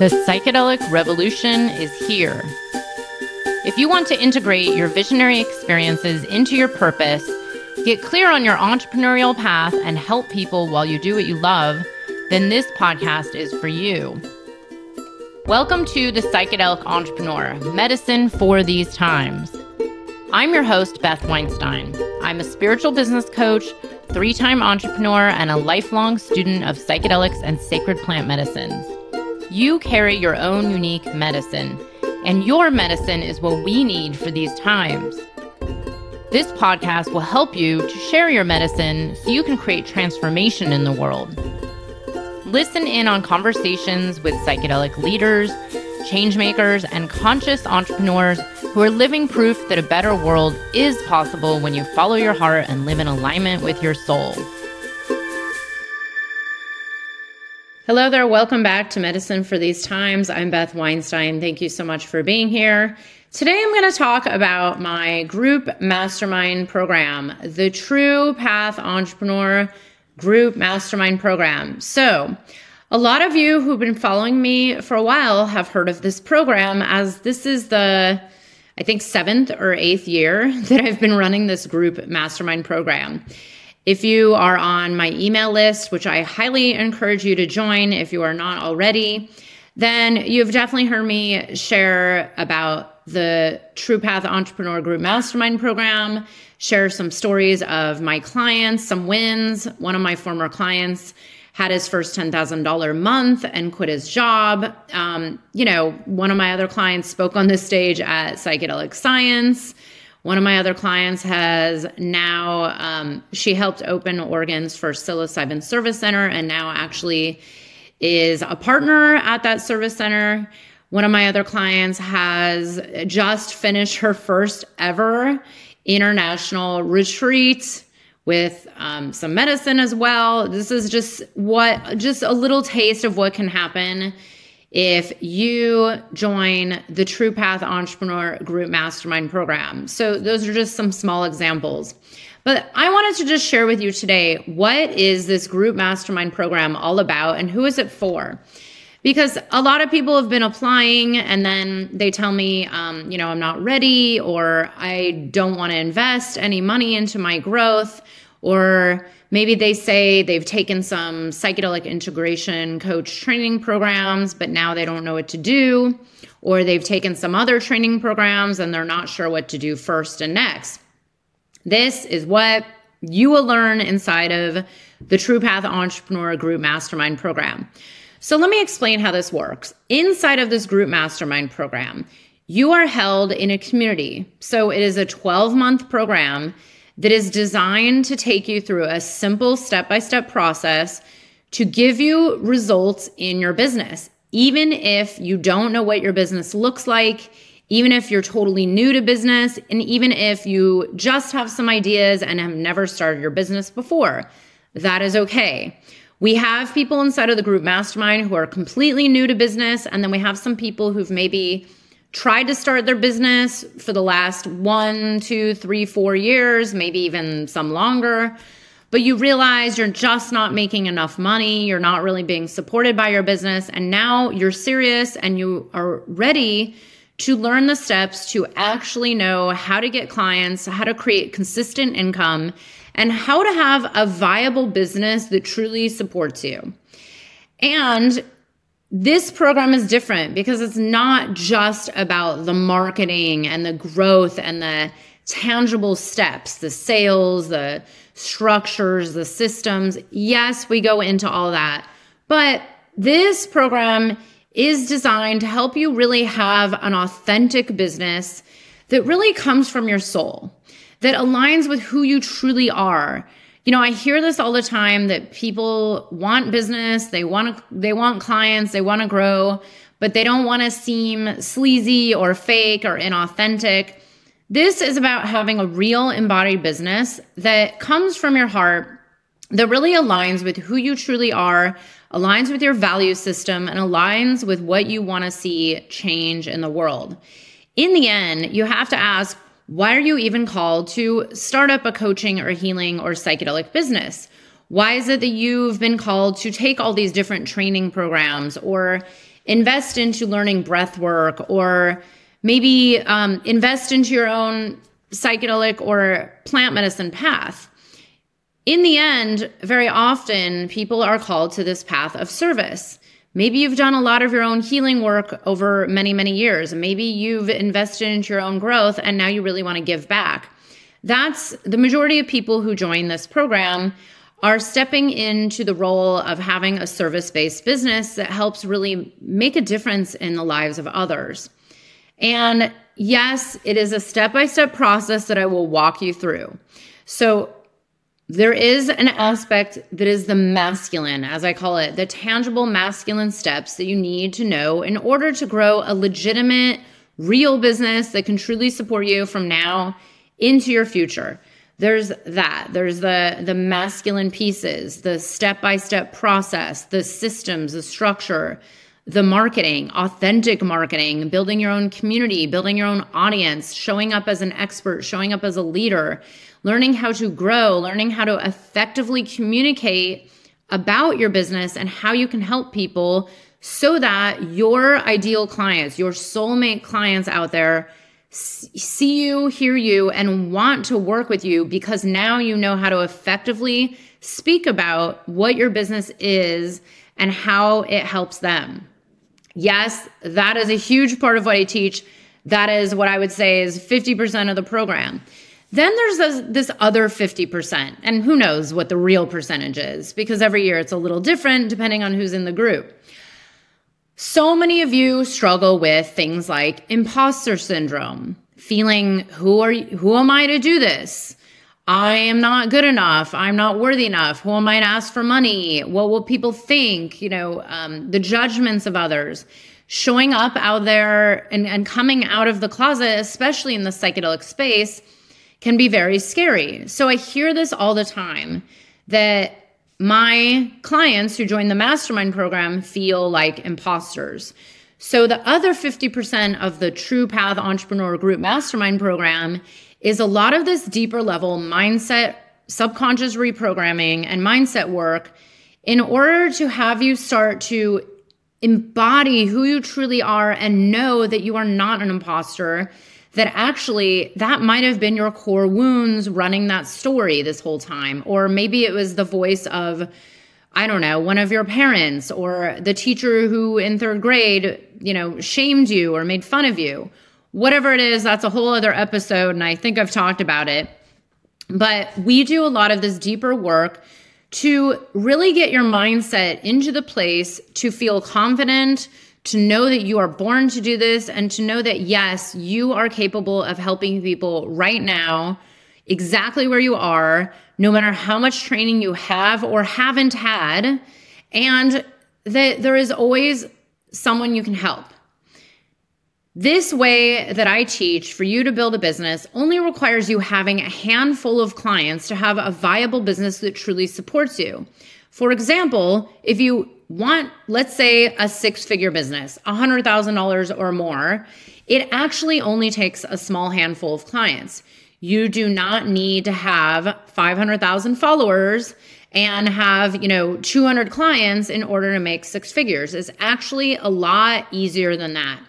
The psychedelic revolution is here. If you want to integrate your visionary experiences into your purpose, get clear on your entrepreneurial path, and help people while you do what you love, then this podcast is for you. Welcome to The Psychedelic Entrepreneur Medicine for These Times. I'm your host, Beth Weinstein. I'm a spiritual business coach, three time entrepreneur, and a lifelong student of psychedelics and sacred plant medicines. You carry your own unique medicine, and your medicine is what we need for these times. This podcast will help you to share your medicine so you can create transformation in the world. Listen in on conversations with psychedelic leaders, changemakers, and conscious entrepreneurs who are living proof that a better world is possible when you follow your heart and live in alignment with your soul. Hello there. Welcome back to Medicine for These Times. I'm Beth Weinstein. Thank you so much for being here. Today, I'm going to talk about my group mastermind program, the True Path Entrepreneur Group Mastermind Program. So, a lot of you who've been following me for a while have heard of this program, as this is the, I think, seventh or eighth year that I've been running this group mastermind program. If you are on my email list, which I highly encourage you to join if you are not already, then you've definitely heard me share about the True Path Entrepreneur Group Mastermind Program, share some stories of my clients, some wins. One of my former clients had his first $10,000 month and quit his job. Um, you know, one of my other clients spoke on this stage at Psychedelic Science. One of my other clients has now, um, she helped open Oregon's for Psilocybin Service Center and now actually is a partner at that service center. One of my other clients has just finished her first ever international retreat with um, some medicine as well. This is just what, just a little taste of what can happen if you join the True Path Entrepreneur Group Mastermind Program. So, those are just some small examples. But I wanted to just share with you today what is this group mastermind program all about and who is it for? Because a lot of people have been applying and then they tell me, um, you know, I'm not ready or I don't want to invest any money into my growth or maybe they say they've taken some psychedelic integration coach training programs, but now they don't know what to do. Or they've taken some other training programs and they're not sure what to do first and next. This is what you will learn inside of the True Path Entrepreneur Group Mastermind Program. So, let me explain how this works. Inside of this group mastermind program, you are held in a community. So, it is a 12 month program that is designed to take you through a simple step by step process to give you results in your business. Even if you don't know what your business looks like, even if you're totally new to business, and even if you just have some ideas and have never started your business before, that is okay. We have people inside of the group mastermind who are completely new to business, and then we have some people who've maybe tried to start their business for the last one, two, three, four years, maybe even some longer, but you realize you're just not making enough money, you're not really being supported by your business, and now you're serious and you are ready to learn the steps to actually know how to get clients, how to create consistent income, and how to have a viable business that truly supports you. And this program is different because it's not just about the marketing and the growth and the tangible steps, the sales, the structures, the systems. Yes, we go into all that. But this program is designed to help you really have an authentic business that really comes from your soul, that aligns with who you truly are you know, I hear this all the time that people want business, they want to, they want clients, they want to grow, but they don't want to seem sleazy or fake or inauthentic. This is about having a real embodied business that comes from your heart, that really aligns with who you truly are, aligns with your value system, and aligns with what you want to see change in the world. In the end, you have to ask, why are you even called to start up a coaching or healing or psychedelic business? Why is it that you've been called to take all these different training programs? Or invest into learning breath work or maybe um, invest into your own psychedelic or plant medicine path. In the end, very often people are called to this path of service. Maybe you've done a lot of your own healing work over many, many years. Maybe you've invested into your own growth and now you really want to give back. That's the majority of people who join this program are stepping into the role of having a service based business that helps really make a difference in the lives of others. And yes, it is a step by step process that I will walk you through. So, there is an aspect that is the masculine, as I call it, the tangible masculine steps that you need to know in order to grow a legitimate, real business that can truly support you from now into your future. There's that. There's the the masculine pieces, the step-by-step process, the systems, the structure, the marketing, authentic marketing, building your own community, building your own audience, showing up as an expert, showing up as a leader, learning how to grow, learning how to effectively communicate about your business and how you can help people so that your ideal clients, your soulmate clients out there see you, hear you, and want to work with you because now you know how to effectively speak about what your business is and how it helps them. Yes, that is a huge part of what I teach. That is what I would say is 50% of the program. Then there's this, this, other 50%, and who knows what the real percentage is because every year it's a little different depending on who's in the group. So many of you struggle with things like imposter syndrome, feeling who are who am I to do this? I am not good enough. I'm not worthy enough. Who am I to ask for money? What will people think? You know, um, the judgments of others. Showing up out there and, and coming out of the closet, especially in the psychedelic space, can be very scary. So I hear this all the time that my clients who join the mastermind program feel like imposters. So the other 50% of the True Path Entrepreneur Group Mastermind program is a lot of this deeper level mindset, subconscious reprogramming, and mindset work in order to have you start to embody who you truly are and know that you are not an imposter that actually that might have been your core wounds running that story this whole time or maybe it was the voice of I don't know, one of your parents or the teacher who in third grade, you know, shamed you or made fun of you. Whatever it is, that's a whole other episode. And I think I've talked about it. But we do a lot of this deeper work to really get your mindset into the place to feel confident, to know that you are born to do this and to know that, yes, you are capable of helping people right now, exactly where you are, no matter how much training you have or haven't had, and that there is always someone you can help. This way that I teach for you to build a business only requires you having a handful of clients to have a viable business that truly supports you. For example, if you want, let's say, a six figure business, $100,000 or more, it actually only takes a small handful of clients. You do not need to have 500,000 followers and have, you know, 200 clients in order to make six figures. It's actually a lot easier than that.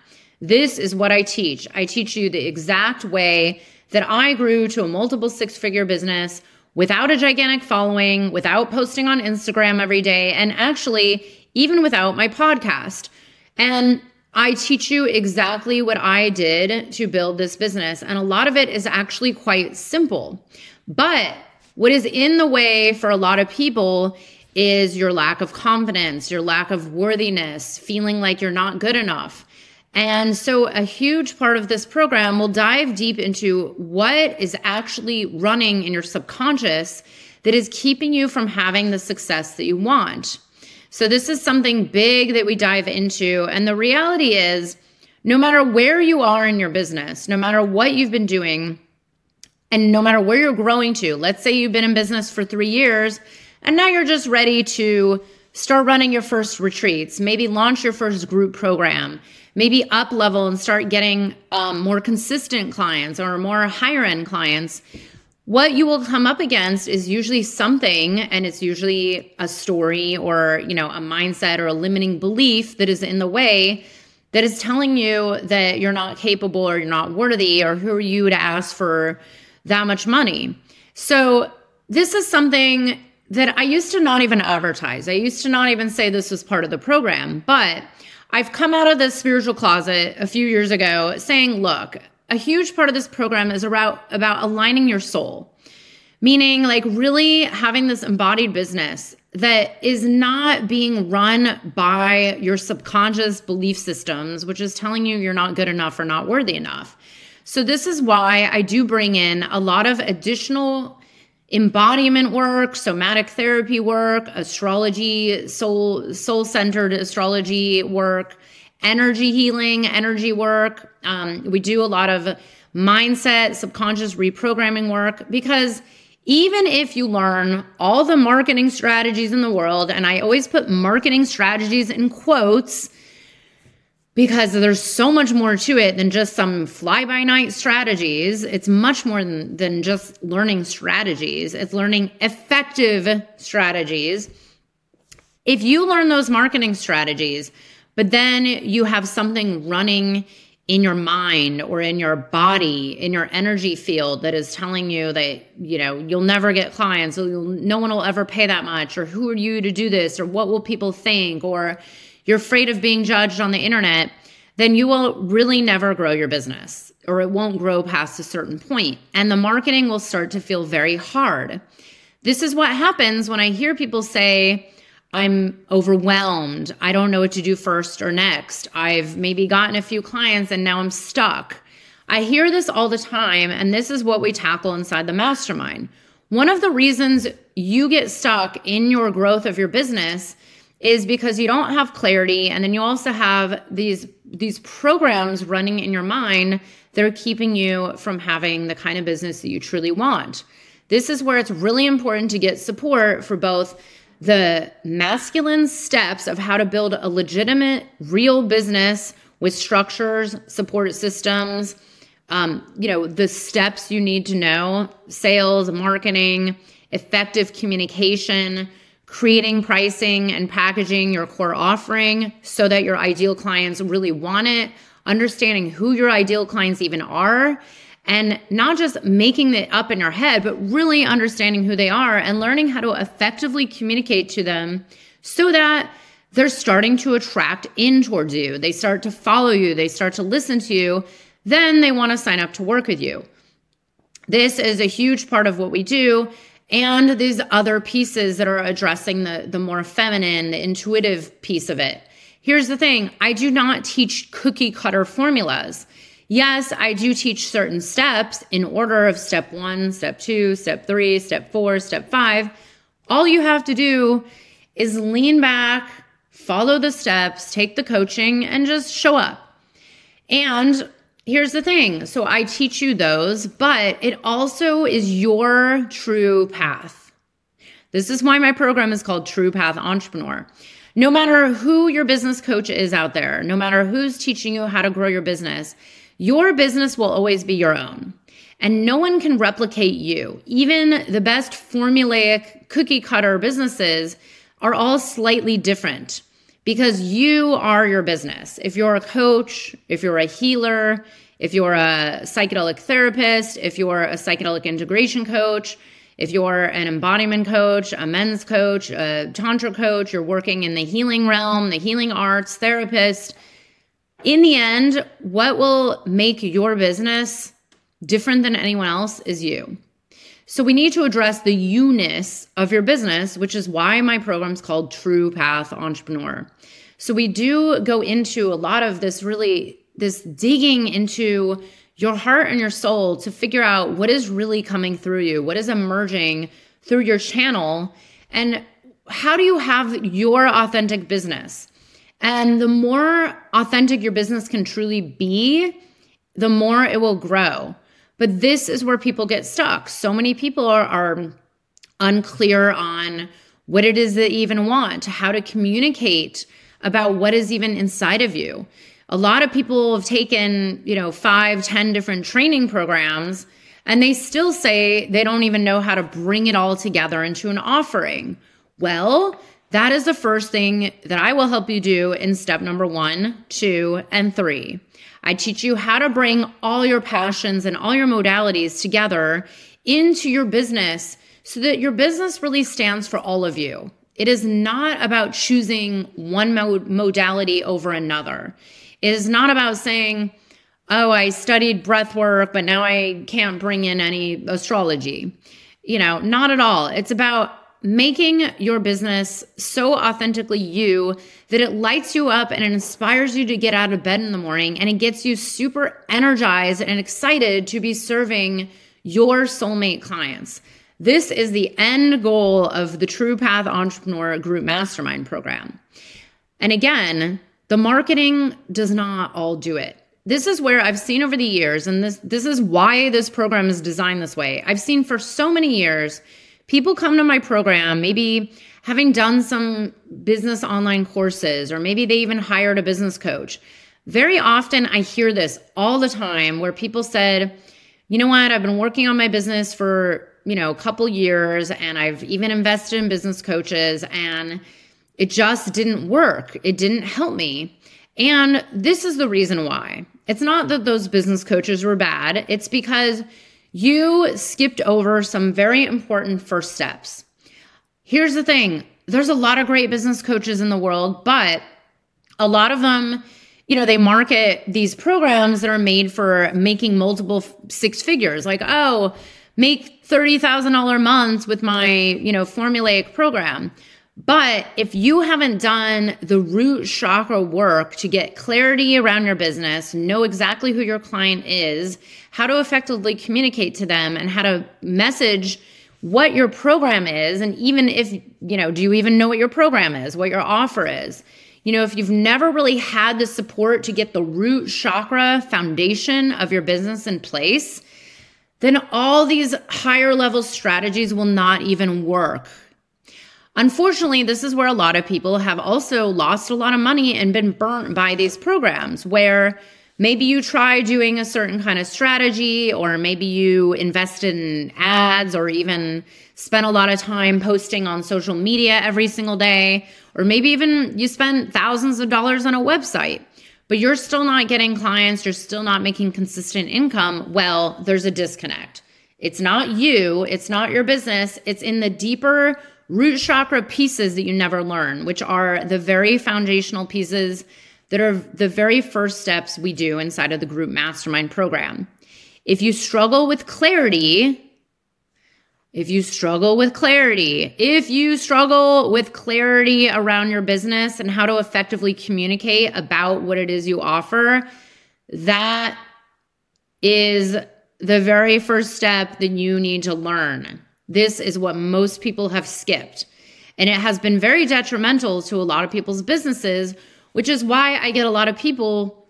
This is what I teach. I teach you the exact way that I grew to a multiple six figure business without a gigantic following, without posting on Instagram every day, and actually, even without my podcast. And I teach you exactly what I did to build this business. And a lot of it is actually quite simple. But what is in the way for a lot of people is your lack of confidence, your lack of worthiness, feeling like you're not good enough. And so, a huge part of this program will dive deep into what is actually running in your subconscious that is keeping you from having the success that you want. So, this is something big that we dive into. And the reality is, no matter where you are in your business, no matter what you've been doing, and no matter where you're growing to, let's say you've been in business for three years and now you're just ready to start running your first retreats, maybe launch your first group program maybe up level and start getting um, more consistent clients or more higher end clients what you will come up against is usually something and it's usually a story or you know a mindset or a limiting belief that is in the way that is telling you that you're not capable or you're not worthy or who are you to ask for that much money. So this is something that i used to not even advertise. I used to not even say this was part of the program but i've come out of the spiritual closet a few years ago saying look a huge part of this program is about about aligning your soul. Meaning like really having this embodied business that is not being run by your subconscious belief systems which is telling you you're not good enough or not worthy enough. So this is why i do bring in a lot of additional embodiment work somatic therapy work astrology soul soul centered astrology work energy healing, energy work. Um, we do a lot of mindset, subconscious reprogramming work because even if you learn all the marketing strategies in the world, and I always put marketing strategies in quotes because there's so much more to it than just some fly by night strategies. It's much more than, than just learning strategies, it's learning effective strategies. If you learn those marketing strategies, but then you have something running in your mind or in your body, in your energy field that is telling you that, you know, you'll never get clients, or no one will ever pay that much, or who are you to do this, or what will people think, or you're afraid of being judged on the internet, then you will really never grow your business or it won't grow past a certain. And the marketing will start to feel very hard. This is what happens when I hear people say, I'm overwhelmed. I don't know what to do first or next. I've maybe gotten a few clients and now I'm stuck. I hear this all the time, and this is what we tackle inside the mastermind. One of the reasons you get stuck in your growth of your business is because you don't have clarity and then you also have these these programs running in your mind that are keeping you from having the kind of business that you truly want. This is where it's really important to get support for both the masculine steps of how to build a legitimate, real business with structures, support systems, um, you know, the steps you need to know sales, marketing, effective communication, creating pricing and packaging your core offering so that your ideal clients really want it, understanding who your ideal clients even are, and not just making it up in your head, but really understanding who they are and learning how to effectively communicate to them so that they're starting to attract in towards you. They start to follow you, they start to listen to you, then they want to sign up to work with you. This is a huge part of what we do. And these other pieces that are addressing the, the more feminine, the intuitive piece of it. Here's the thing I do not teach cookie cutter formulas. Yes, I do teach certain steps in order of step one, step two, step three, step four, step five. All you have to do is lean back, follow the steps, take the coaching, and just show up. And here's the thing so I teach you those, but it also is your true path. This is why my program is called True Path Entrepreneur. No matter who your business coach is out there, no matter who's teaching you how to grow your business, your business will always be your own, and no one can replicate you. Even the best formulaic cookie cutter businesses are all slightly different because you are your business. If you're a coach, if you're a healer, if you're a psychedelic therapist, if you're a psychedelic integration coach, if you're an embodiment coach, a men's coach, a tantra coach, you're working in the healing realm, the healing arts, therapist, in the end, what will make your business different than anyone else is you. So we need to address the you-ness of your business, which is why my program is called True Path Entrepreneur. So we do go into a lot of this really this digging into your heart and your soul to figure out what is really coming through you, what is emerging through your channel, and how do you have your authentic business? And the more authentic your business can truly be, the more it will grow. But this is where people get stuck. So many people are, are unclear on what it is they even want, how to communicate about what is even inside of you. A lot of people have taken, you know, five, ten different training programs And they still say they don't even know how to bring it all together into an offering. Well, that is the first thing that I will help you do in step number one, two, and three. I teach you how to bring all your passions and all your modalities together into your business so that your business really stands for all of you. It is not about choosing one mod- modality over another. It is not about saying, oh, I studied breath work, but now I can't bring in any astrology. You know, not at all. It's about making your business so authentically you that it lights you up and it inspires you to get out of bed in the morning and it gets you super energized and excited to be serving your soulmate clients. This is the end goal of the True Path Entrepreneur Group Mastermind program. And again, the marketing does not all do it. This is where I've seen over the years, and this, this is why this program is designed this way. I've seen for so many years people come to my program, maybe having done some business online courses, or maybe they even hired a business coach. Very often, I hear this all the time where people said, you know what, I've been working on my business for you know, a couple years and I've even invested in business coaches and it just didn't work. It didn't help me. And this is the reason why. It's not that those business coaches were bad, it's because you skipped over some very important first steps. Here's the thing there's a lot of great business coaches in the world, but a lot of them, you know, they market these programs that are made for making multiple six figures. Like, oh, make $30,000 months with my, you know, formulaic program. But if you haven't done the root chakra work to get clarity around your business, know exactly who your client is, how to effectively communicate to them, and how to message what your program is, and even if, you know, do you even know what your program is, what your offer is? You know, if you've never really had the support to get the root chakra foundation of your business in place, then all these higher level strategies will not even work. Unfortunately, this is where a lot of people have also lost a lot of money and been burnt by these programs where maybe you try doing a certain kind of strategy, or maybe you invested in ads, or even spent a lot of time posting on social media every single day, or maybe even you spent thousands of dollars on a website but you're still not getting clients, you're still not making consistent income, well, there's a disconnect. It's not you, it's not your business, it's in the deeper root chakra pieces that you never learn, which are the very foundational pieces that are the very first steps we do inside of the group mastermind program. If you struggle with clarity, if you struggle with clarity, if you struggle with clarity around your business and how to effectively communicate about what it is you offer, that is the very first step that you need to learn. This is what most people have skipped. And it has been very detrimental to a lot of people's businesses, which is why I get a lot of people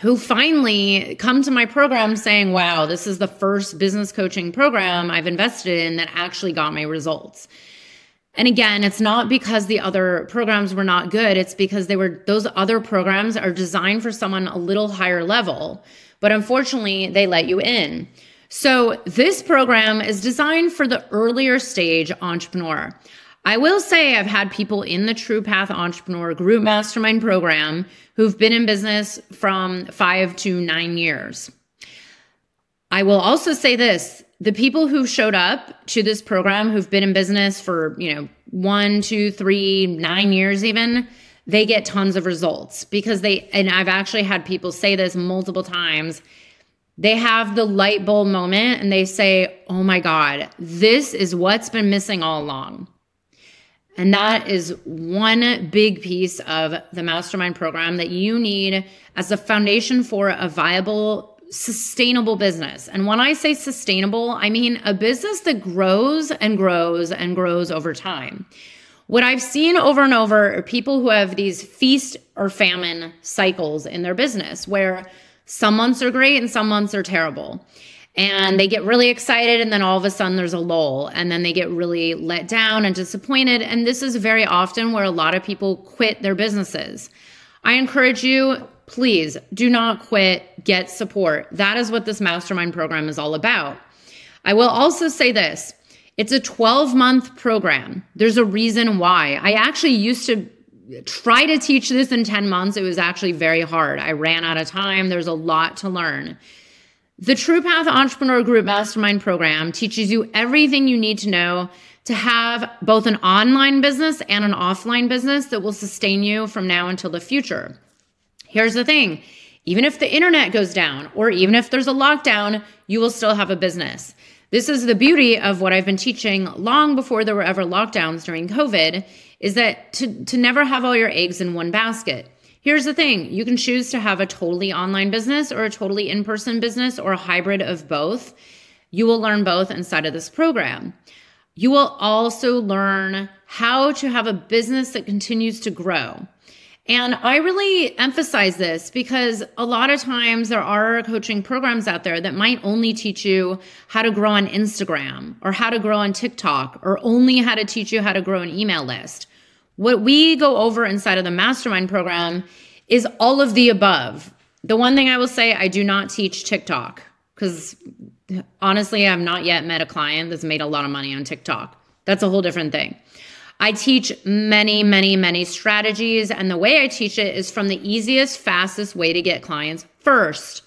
who finally come to my program saying, wow, this is the first business coaching program I've invested in that actually got me results. And again, it's not because the other programs were not good. It's because they were, those other programs are designed for someone a little higher level. But unfortunately, they let you in. So this program is designed for the earlier stage entrepreneur. I will say I've had people in the True Path Entrepreneur Group Mastermind program who've been in business from five to nine years. I will also say this the people who showed up to this program who've been in business for, you know, one, two, three, nine years even, they get tons of results because they, and I've actually had people say this multiple times. They have the light bulb moment and they say, Oh my God, this is what's been missing all along. And that is one big piece of the mastermind program that you need as a foundation for a viable, sustainable business. And when I say sustainable, I mean a business that grows and grows and grows over time. What I've seen over and over are people who have these feast or famine cycles in their business where some months are great and some months are terrible and they get really excited and then all of a sudden there's a lull and then they get really let down and disappointed and this is very often where a lot of people quit their businesses i encourage you please do not quit get support that is what this mastermind program is all about I will also say this it's a 12 month program. There's a reason why. I actually used to try to teach this in 10 months. It was actually very hard. I ran out of time. There's a lot to learn. The True Path Entrepreneur Group Mastermind program teaches you everything you need to know to have both an online business and an offline business that will sustain you from now until the future. Here's the thing even if the internet goes down or even if there's a lockdown, you will still have a business. This is the beauty of what I've been teaching long before there were ever lockdowns during COVID is that to, to never have all your eggs in one basket. Here's the thing you can choose to have a totally online business or a totally in person business or a hybrid of both. You will learn both inside of this program. You will also learn how to have a business that continues to grow. And I really emphasize this because a lot of times there are coaching programs out there that might only teach you how to grow on Instagram or how to grow on TikTok or only how to teach you how to grow an email list. What we go over inside of the mastermind program is all of the above. The one thing I will say, I do not teach TikTok because honestly, I've not yet met a client that's made a lot of money on TikTok. That's a whole different thing. I teach many, many, many strategies, and the way I teach it is from the easiest, fastest way to get clients first.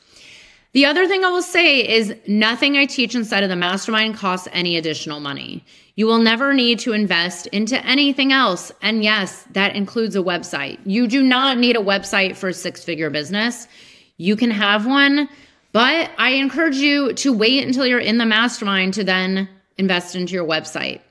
The other thing I will say is nothing I teach inside of the mastermind costs any additional money. You will never need to invest into anything else. And yes, that includes a website. You do not need a website for a six figure business. You can have one but I encourage you to wait until you're in the mastermind to then invest into your website.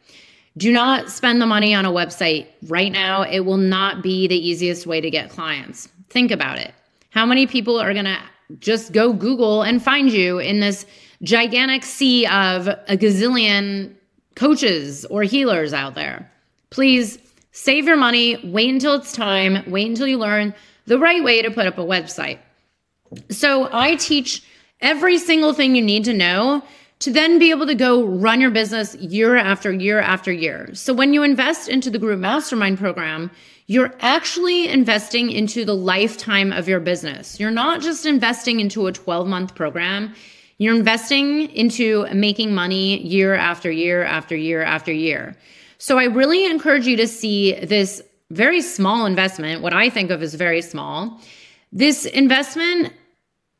Do not spend the money on a website right now. It will not be the easiest way to get clients. Think about it. How many people are going to just go Google and find you in this gigantic sea of a gazillion coaches or healers out there? Please save your money, wait until it's time, wait until you learn the right way to put up a website. So I teach every single thing you need to know to then be able to go run your business year after year after year. So when you invest into the group mastermind program, you're actually investing into the lifetime of your business. You're not just investing into a 12 month program. You're investing into making money year after year after year after year. So I really encourage you to see this very small investment, what I think of as very small. This investment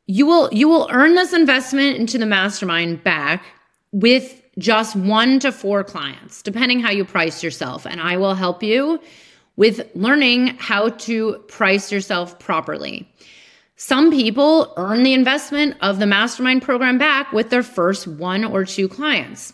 you will you will earn this investment into the mastermind back with just 1 to 4 clients depending how you price yourself and I will help you with learning how to price yourself properly. Some people earn the investment of the mastermind program back with their first one or two clients.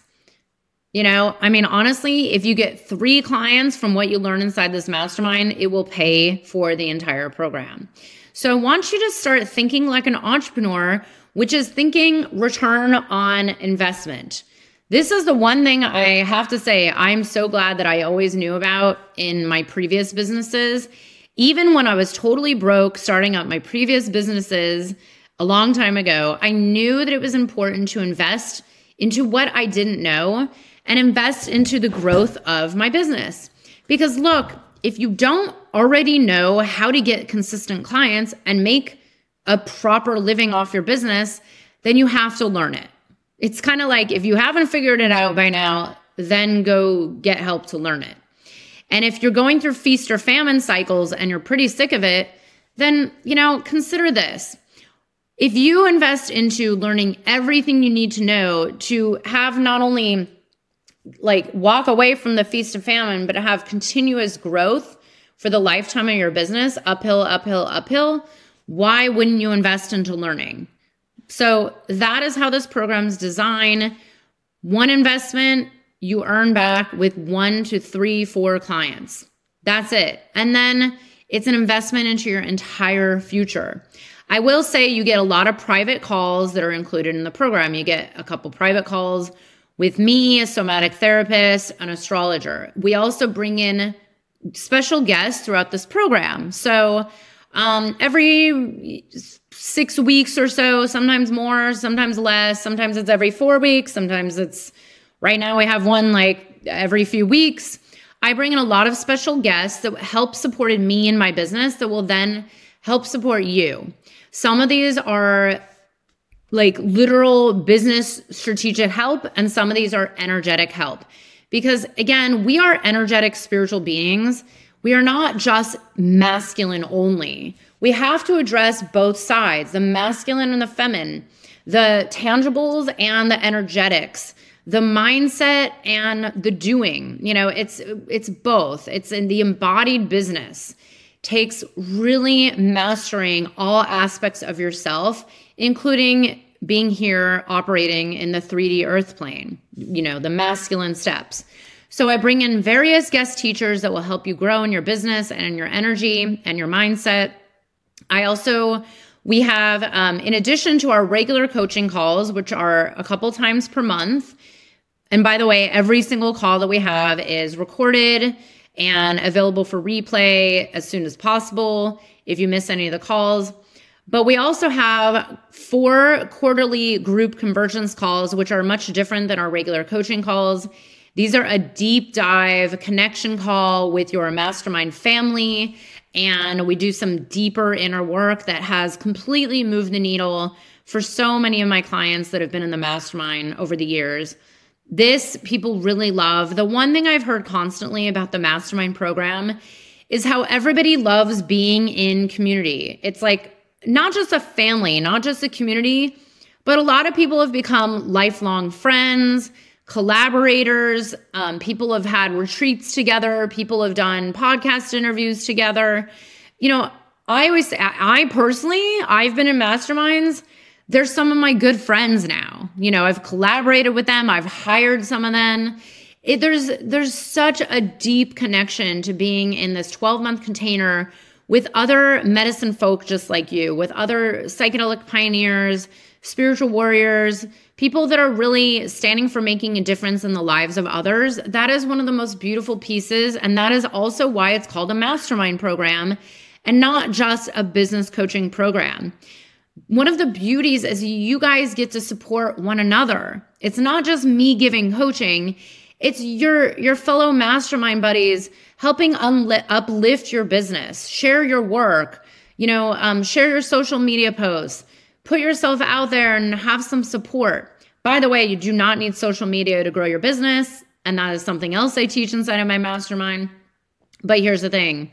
You know, I mean, honestly, if you get three clients from what you learn inside this mastermind, it will pay for the entire program. So I want you to start thinking like an entrepreneur, which is thinking return on investment. This is the one thing I have to say I'm so glad that I always knew about in my previous businesses. Even when I was totally broke starting up my previous businesses a long time ago, I knew that it was important to invest into what I didn't know and invest into the growth of my business. Because look, if you don't already know how to get consistent clients and make a proper living off your business, then you have to learn it. It's kind of like if you haven't figured it out by now, then go get help to learn it. And if you're going through feast or famine cycles and you're pretty sick of it, then, you know, consider this. If you invest into learning everything you need to know to have not only like walk away from the feast of famine, but have continuous growth for the lifetime of your business, uphill, uphill, uphill, why wouldn't you invest into learning? So that is how this program's designed. One investment you earn back with one to three, four clients. That's it. And then it's an investment into your entire future. I will say you get a lot of private calls that are included in the program. You get a couple private calls with me, a somatic therapist, an astrologer. We also bring in special guests throughout this program. So um, every six weeks or so, sometimes more, sometimes less, sometimes it's every four weeks, sometimes it's right now we have one like every few weeks. I bring in a lot of special guests that help supported me in my business that will then help support you. Some of these are like literal business strategic help, and some of these are energetic help. Because again, we are energetic spiritual beings. We are not just masculine only. We have to address both sides the masculine and the feminine, the tangibles and the energetics the mindset and the doing you know it's it's both it's in the embodied business takes really mastering all aspects of yourself including being here operating in the 3D earth plane you know the masculine steps so I bring in various guest teachers that will help you grow in your business and in your energy and your mindset. I also we have, um, in addition to our regular coaching calls, which are a couple times per month, and by the way, every single call that we have is recorded and available for replay as soon as possible if you miss any of the calls. But we also have four quarterly group convergence calls, which are much different than our regular coaching calls. These are a deep dive connection call with your mastermind family. And we do some deeper inner work that has completely moved the needle for so many of my clients that have been in the mastermind over the years. This people really love. The one thing I've heard constantly about the mastermind program is how everybody loves being in community. It's like not just a family, not just a community, but a lot of people have become lifelong friends, collaborators. Um, people have had retreats together, people have done podcast interviews together. You know, I always I personally, I've been in masterminds they're some of my good friends now. You know, I've collaborated with them, I've hired some of them. It, there's there's such a deep connection to being in this 12 month container with other medicine folk just like you, with other psychedelic pioneers, spiritual warriors, people that are really standing for making a difference in the lives of others. That is one of the most beautiful pieces. And that is also why it's called a mastermind program and not just a business coaching program one of the beauties is you guys get to support one another. It's not just me giving coaching, it's your your fellow mastermind buddies helping unli- uplift your business, share your work, you know, um, share your social media posts, put yourself out there and have some support. By the way, you do not need social media to grow your business, and that is something else I teach inside of my mastermind. But here's the thing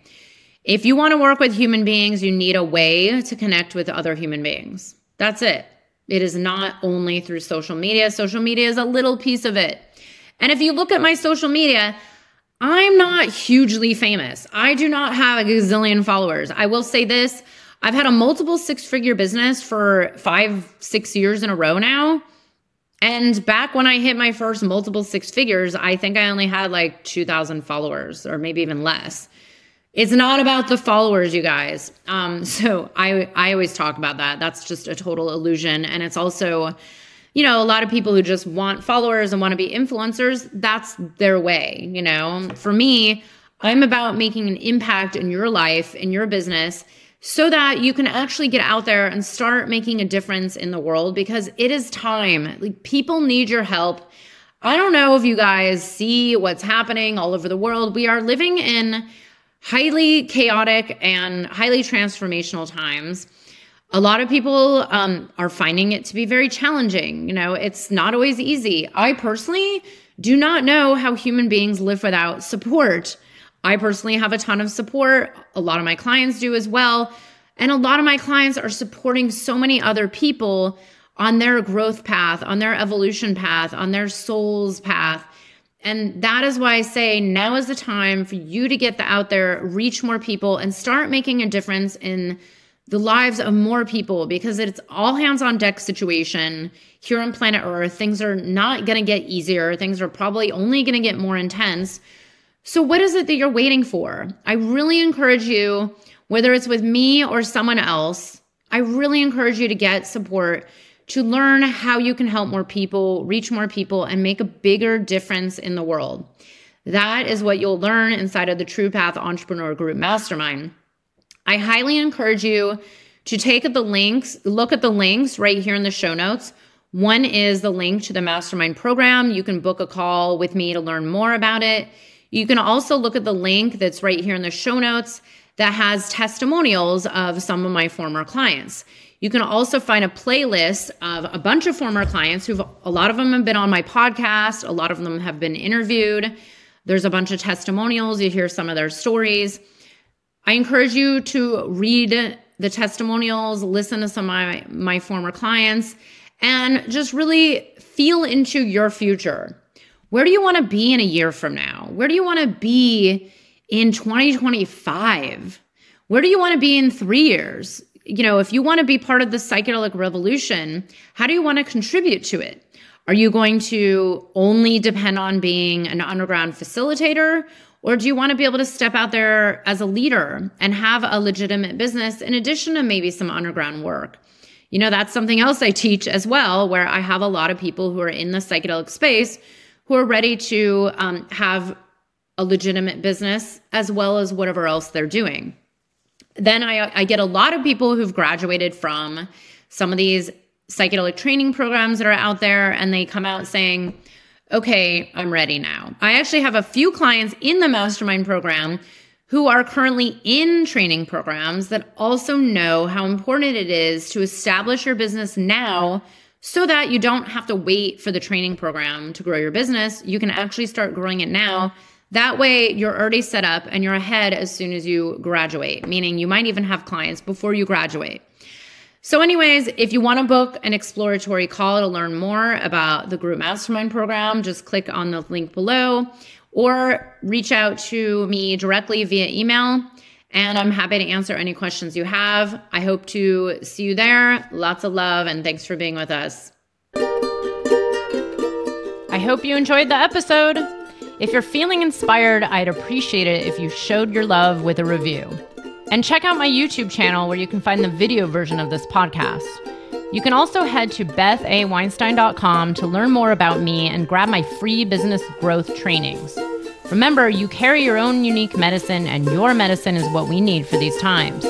if you want to work with human beings, you need a way to connect with other human beings. That's it. It is not only through social media. Social media is a little piece of it. And if you look at my social media, I'm not hugely famous. I do not have a gazillion followers. I will say this I've had a multiple six figure business for five, six years in a row now. And back when I hit my first multiple six figures, I think I only had like 2,000 followers or maybe even less. It's not about the followers, you guys. Um, so I I always talk about that. That's just a total illusion, and it's also, you know, a lot of people who just want followers and want to be influencers. That's their way. You know, for me, I'm about making an impact in your life, in your business, so that you can actually get out there and start making a difference in the world because it is time. Like people need your help. I don't know if you guys see what's happening all over the world. We are living in highly chaotic and highly transformational times. A lot of people um, are finding it to be very challenging. You know, it's not always easy. I personally do not know how human beings live without support. I personally have a ton of support. A lot of my clients do as well. And a lot of my clients are supporting so many other people on their growth path, on their evolution path, on their soul's path. And that is why I say now is the time for you to get the out there, reach more people, and start making a difference in the lives of more people because it's all hands on deck situation here on planet Earth. Things are not going to get easier, things are probably only going to get more intense. So, what is it that you're waiting for? I really encourage you, whether it's with me or someone else, I really encourage you to get support to learn how you can help more people, reach more people, and make a bigger difference in the world. That is what you'll learn inside of the True Path Entrepreneur Group Mastermind. I highly encourage you to take the links, look at the links right here in the show notes. One is the link to the mastermind program. You can book a call with me to learn more about it. You can also look at the link that's right here in the show notes that has testimonials of some of my former clients. You can also find a playlist of a bunch of former clients who've, a lot of them have been on my podcast, a lot of them have been interviewed. There's a bunch of testimonials. You hear some of their stories. I encourage you to read the testimonials, listen to some of my, my former clients, and just really feel into your future. Where do you want to be in a year from now? Where do you want to be in 2025? Where do you want to be in three years? You know, if you want to be part of the psychedelic revolution, how do you want to contribute to it? Are you going to only depend on being an underground facilitator? Or do you want to be able to step out there as a leader and have a legitimate business in addition to maybe some underground work? You know, that's something else I teach as well, where I have a lot of people who are in the psychedelic space who are ready to um, have a legitimate business as well as whatever else they're doing. Then I, I get a lot of people who've graduated from some of these psychedelic training programs that are out there, and they come out saying, okay, I'm ready now. I actually have a few clients in the mastermind program who are currently in training programs that also know how important it is to establish your business now so that you don't have to wait for the training program to grow your business. You can actually start growing it now. That way, you're already set up and you're ahead as soon as you graduate, meaning you might even have clients before you graduate. So, anyways, if you want to book an exploratory call to learn more about the group mastermind program, just click on the link below or reach out to me directly via email. And I'm happy to answer any questions you have. I hope to see you there. Lots of love and thanks for being with us. I hope you enjoyed the episode. If you're feeling inspired, I'd appreciate it if you showed your love with a review. And check out my YouTube channel where you can find the video version of this podcast. You can also head to bethaweinstein.com to learn more about me and grab my free business growth trainings. Remember, you carry your own unique medicine, and your medicine is what we need for these times.